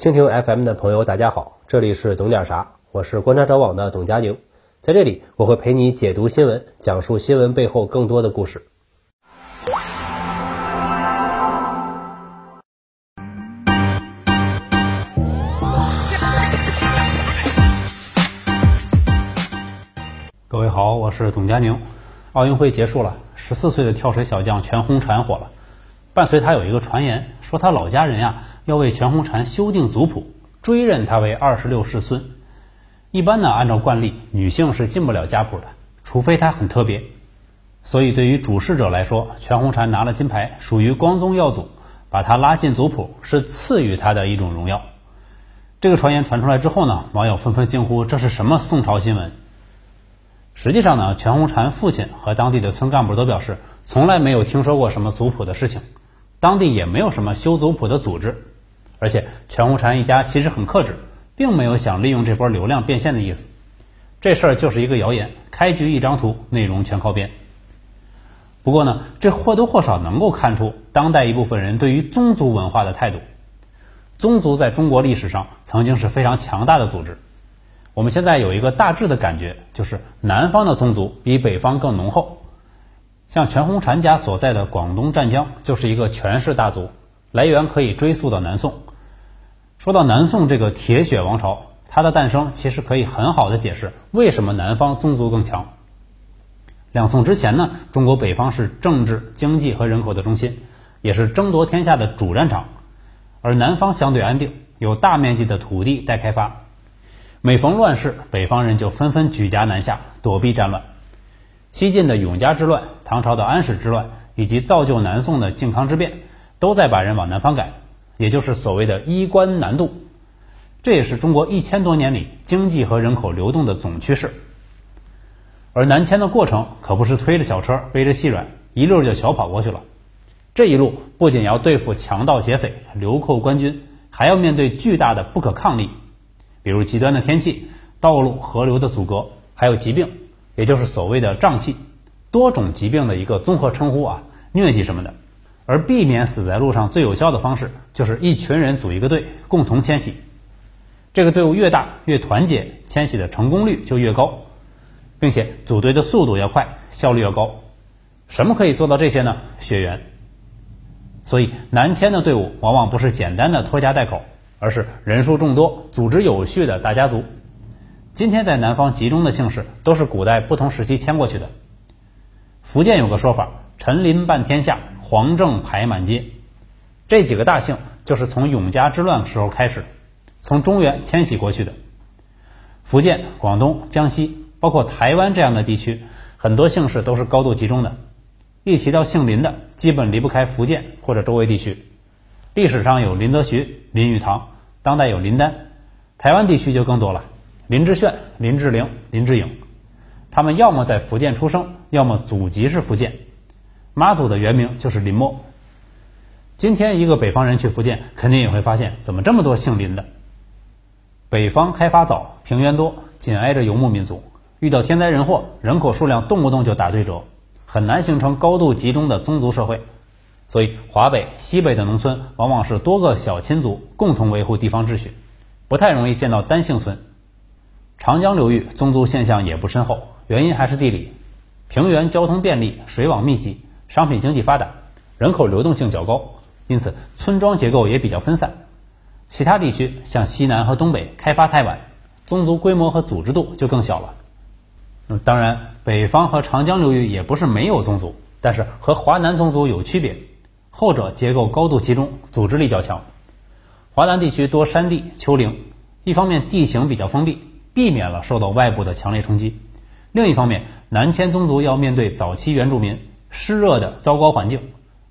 蜻蜓 FM 的朋友，大家好，这里是懂点啥，我是观察者网的董佳宁，在这里我会陪你解读新闻，讲述新闻背后更多的故事。各位好，我是董佳宁。奥运会结束了，十四岁的跳水小将全红婵火了。伴随他有一个传言，说他老家人呀要为全红婵修订族谱，追认他为二十六世孙。一般呢，按照惯例，女性是进不了家谱的，除非她很特别。所以对于主事者来说，全红婵拿了金牌，属于光宗耀祖，把她拉进族谱是赐予她的一种荣耀。这个传言传出来之后呢，网友纷纷惊呼：这是什么宋朝新闻？实际上呢，全红婵父亲和当地的村干部都表示，从来没有听说过什么族谱的事情，当地也没有什么修族谱的组织，而且全红婵一家其实很克制，并没有想利用这波流量变现的意思。这事儿就是一个谣言，开局一张图，内容全靠编。不过呢，这或多或少能够看出当代一部分人对于宗族文化的态度。宗族在中国历史上曾经是非常强大的组织。我们现在有一个大致的感觉，就是南方的宗族比北方更浓厚。像全红婵家所在的广东湛江，就是一个权势大族，来源可以追溯到南宋。说到南宋这个铁血王朝，它的诞生其实可以很好的解释为什么南方宗族更强。两宋之前呢，中国北方是政治、经济和人口的中心，也是争夺天下的主战场，而南方相对安定，有大面积的土地待开发。每逢乱世，北方人就纷纷举家南下，躲避战乱。西晋的永嘉之乱、唐朝的安史之乱，以及造就南宋的靖康之变，都在把人往南方赶，也就是所谓的衣冠南渡。这也是中国一千多年里经济和人口流动的总趋势。而南迁的过程可不是推着小车、背着细软，一溜就小跑过去了。这一路不仅要对付强盗劫匪、流寇官军，还要面对巨大的不可抗力。比如极端的天气、道路、河流的阻隔，还有疾病，也就是所谓的瘴气，多种疾病的一个综合称呼啊，疟疾什么的。而避免死在路上最有效的方式，就是一群人组一个队，共同迁徙。这个队伍越大越团结，迁徙的成功率就越高，并且组队的速度要快，效率要高。什么可以做到这些呢？血缘。所以南迁的队伍往往不是简单的拖家带口。而是人数众多、组织有序的大家族。今天在南方集中的姓氏，都是古代不同时期迁过去的。福建有个说法：“陈林半天下，黄正排满街。”这几个大姓就是从永嘉之乱时候开始，从中原迁徙过去的。福建、广东、江西，包括台湾这样的地区，很多姓氏都是高度集中的。一提到姓林的，基本离不开福建或者周围地区。历史上有林则徐、林语堂，当代有林丹，台湾地区就更多了，林志炫、林志玲、林志颖，他们要么在福建出生，要么祖籍是福建。妈祖的原名就是林默。今天一个北方人去福建，肯定也会发现，怎么这么多姓林的？北方开发早，平原多，紧挨着游牧民族，遇到天灾人祸，人口数量动不动就打对折，很难形成高度集中的宗族社会。所以，华北、西北的农村往往是多个小亲族共同维护地方秩序，不太容易见到单姓村。长江流域宗族现象也不深厚，原因还是地理，平原交通便利，水网密集，商品经济发达，人口流动性较高，因此村庄结构也比较分散。其他地区像西南和东北开发太晚，宗族规模和组织度就更小了。嗯，当然，北方和长江流域也不是没有宗族，但是和华南宗族有区别。后者结构高度集中，组织力较强。华南地区多山地、丘陵，一方面地形比较封闭，避免了受到外部的强烈冲击；另一方面，南迁宗族要面对早期原住民湿热的糟糕环境，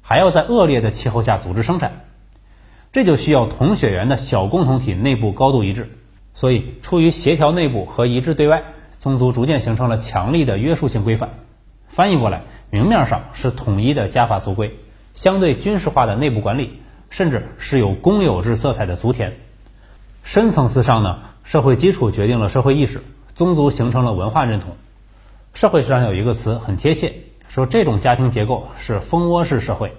还要在恶劣的气候下组织生产，这就需要同血缘的小共同体内部高度一致。所以，出于协调内部和一致对外，宗族逐渐形成了强力的约束性规范。翻译过来，明面上是统一的家法族规。相对军事化的内部管理，甚至是有公有制色彩的族田。深层次上呢，社会基础决定了社会意识，宗族形成了文化认同。社会学上有一个词很贴切，说这种家庭结构是蜂窝式社会。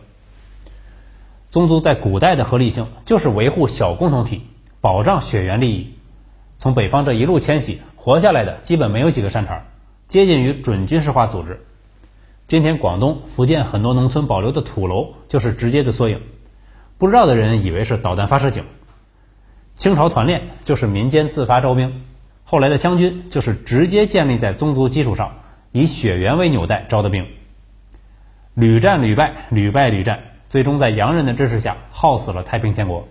宗族在古代的合理性就是维护小共同体，保障血缘利益。从北方这一路迁徙，活下来的基本没有几个善茬，接近于准军事化组织。今天广东、福建很多农村保留的土楼就是直接的缩影。不知道的人以为是导弹发射井。清朝团练就是民间自发招兵，后来的湘军就是直接建立在宗族基础上，以血缘为纽带招的兵。屡战屡败，屡败屡战，最终在洋人的支持下耗死了太平天国。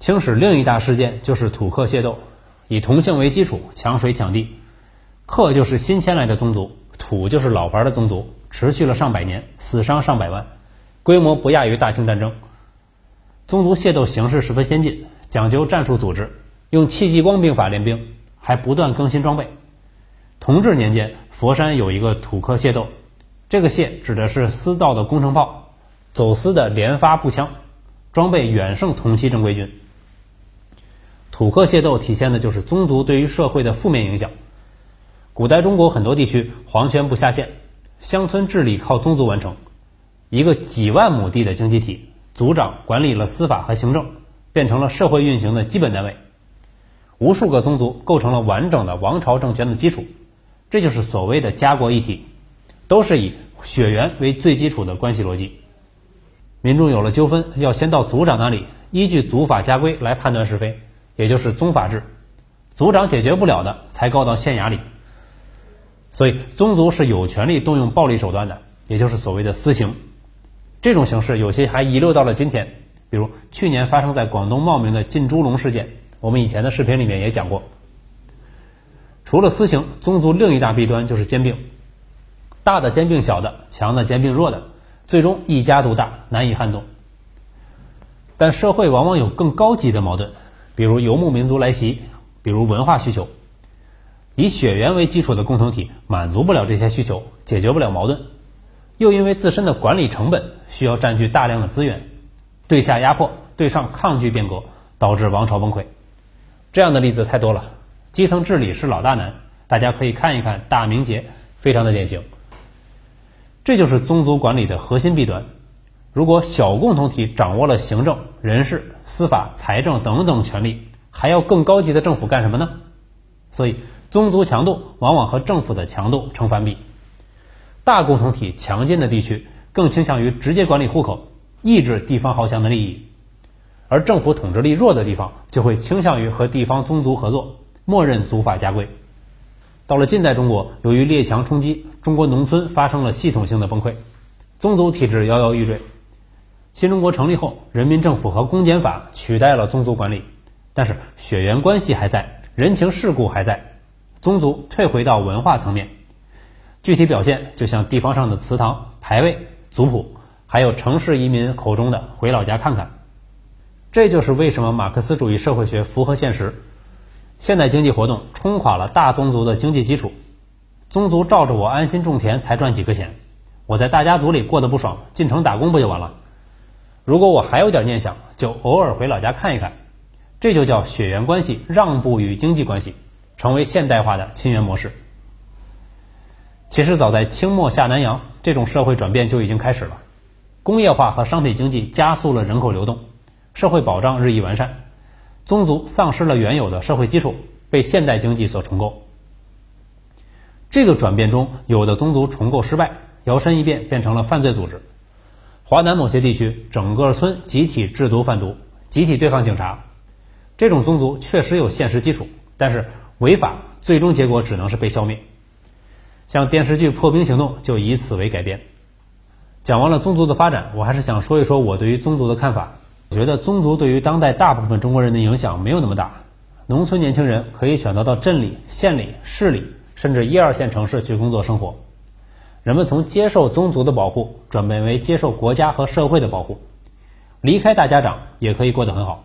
清史另一大事件就是土客械斗，以同姓为基础抢水抢地，客就是新迁来的宗族。土就是老牌的宗族，持续了上百年，死伤上百万，规模不亚于大清战争。宗族械斗形式十分先进，讲究战术组织，用戚继光兵法练兵，还不断更新装备。同治年间，佛山有一个土客械斗，这个械指的是私造的工程炮，走私的连发步枪，装备远胜同期正规军。土客械斗体现的就是宗族对于社会的负面影响。古代中国很多地区皇权不下县，乡村治理靠宗族完成。一个几万亩地的经济体，族长管理了司法和行政，变成了社会运行的基本单位。无数个宗族构成了完整的王朝政权的基础，这就是所谓的家国一体，都是以血缘为最基础的关系逻辑。民众有了纠纷，要先到族长那里，依据族法家规来判断是非，也就是宗法制。族长解决不了的，才告到县衙里。所以，宗族是有权利动用暴力手段的，也就是所谓的私刑。这种形式有些还遗留到了今天，比如去年发生在广东茂名的进猪笼事件，我们以前的视频里面也讲过。除了私刑，宗族另一大弊端就是兼并，大的兼并小的，强的兼并弱的，最终一家独大，难以撼动。但社会往往有更高级的矛盾，比如游牧民族来袭，比如文化需求。以血缘为基础的共同体满足不了这些需求，解决不了矛盾，又因为自身的管理成本需要占据大量的资源，对下压迫，对上抗拒变革，导致王朝崩溃。这样的例子太多了，基层治理是老大难，大家可以看一看大明节，非常的典型。这就是宗族管理的核心弊端。如果小共同体掌握了行政、人事、司法、财政等等权力，还要更高级的政府干什么呢？所以。宗族强度往往和政府的强度成反比，大共同体强劲的地区更倾向于直接管理户口，抑制地方豪强的利益；而政府统治力弱的地方就会倾向于和地方宗族合作，默认族法家规。到了近代中国，由于列强冲击，中国农村发生了系统性的崩溃，宗族体制摇摇欲坠。新中国成立后，人民政府和公检法取代了宗族管理，但是血缘关系还在，人情世故还在。宗族退回到文化层面，具体表现就像地方上的祠堂、牌位、族谱，还有城市移民口中的回老家看看。这就是为什么马克思主义社会学符合现实。现代经济活动冲垮了大宗族的经济基础，宗族罩着我安心种田才赚几个钱，我在大家族里过得不爽，进城打工不就完了？如果我还有点念想，就偶尔回老家看一看。这就叫血缘关系让步于经济关系。成为现代化的亲缘模式。其实早在清末下南洋，这种社会转变就已经开始了。工业化和商品经济加速了人口流动，社会保障日益完善，宗族丧失了原有的社会基础，被现代经济所重构。这个转变中，有的宗族重构失败，摇身一变变成了犯罪组织。华南某些地区，整个村集体制毒贩毒，集体对抗警察。这种宗族确实有现实基础，但是。违法最终结果只能是被消灭，像电视剧《破冰行动》就以此为改编。讲完了宗族的发展，我还是想说一说我对于宗族的看法。我觉得宗族对于当代大部分中国人的影响没有那么大。农村年轻人可以选择到镇里、县里、市里，甚至一二线城市去工作生活。人们从接受宗族的保护转变为接受国家和社会的保护，离开大家长也可以过得很好。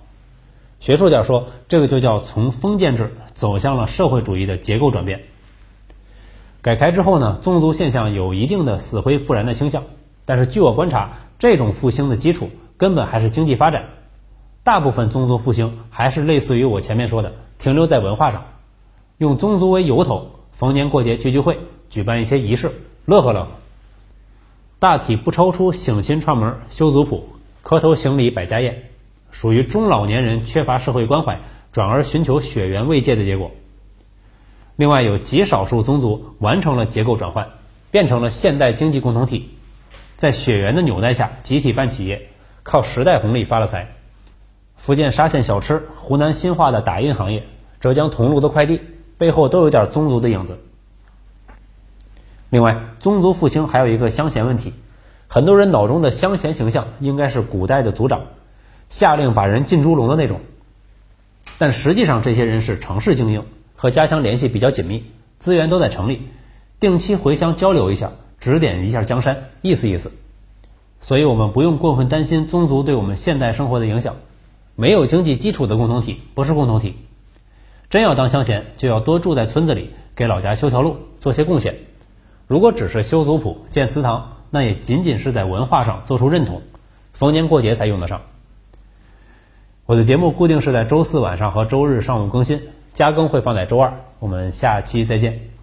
学术点说，这个就叫从封建制走向了社会主义的结构转变。改开之后呢，宗族现象有一定的死灰复燃的倾向，但是据我观察，这种复兴的基础根本还是经济发展。大部分宗族复兴还是类似于我前面说的，停留在文化上，用宗族为由头，逢年过节聚聚会，举办一些仪式，乐呵乐呵。大体不超出省亲串门、修族谱、磕头行礼、摆家宴。属于中老年人缺乏社会关怀，转而寻求血缘慰藉的结果。另外，有极少数宗族完成了结构转换，变成了现代经济共同体，在血缘的纽带下集体办企业，靠时代红利发了财。福建沙县小吃、湖南新化的打印行业、浙江桐庐的快递，背后都有点宗族的影子。另外，宗族复兴还有一个乡贤问题，很多人脑中的乡贤形象应该是古代的族长，下令把人进猪笼的那种。但实际上，这些人是城市精英，和家乡联系比较紧密，资源都在城里，定期回乡交流一下，指点一下江山，意思意思。所以我们不用过分担心宗族对我们现代生活的影响。没有经济基础的共同体不是共同体。真要当乡贤，就要多住在村子里，给老家修条路，做些贡献。如果只是修族谱、建祠堂，那也仅仅是在文化上做出认同，逢年过节才用得上。我的节目固定是在周四晚上和周日上午更新，加更会放在周二。我们下期再见。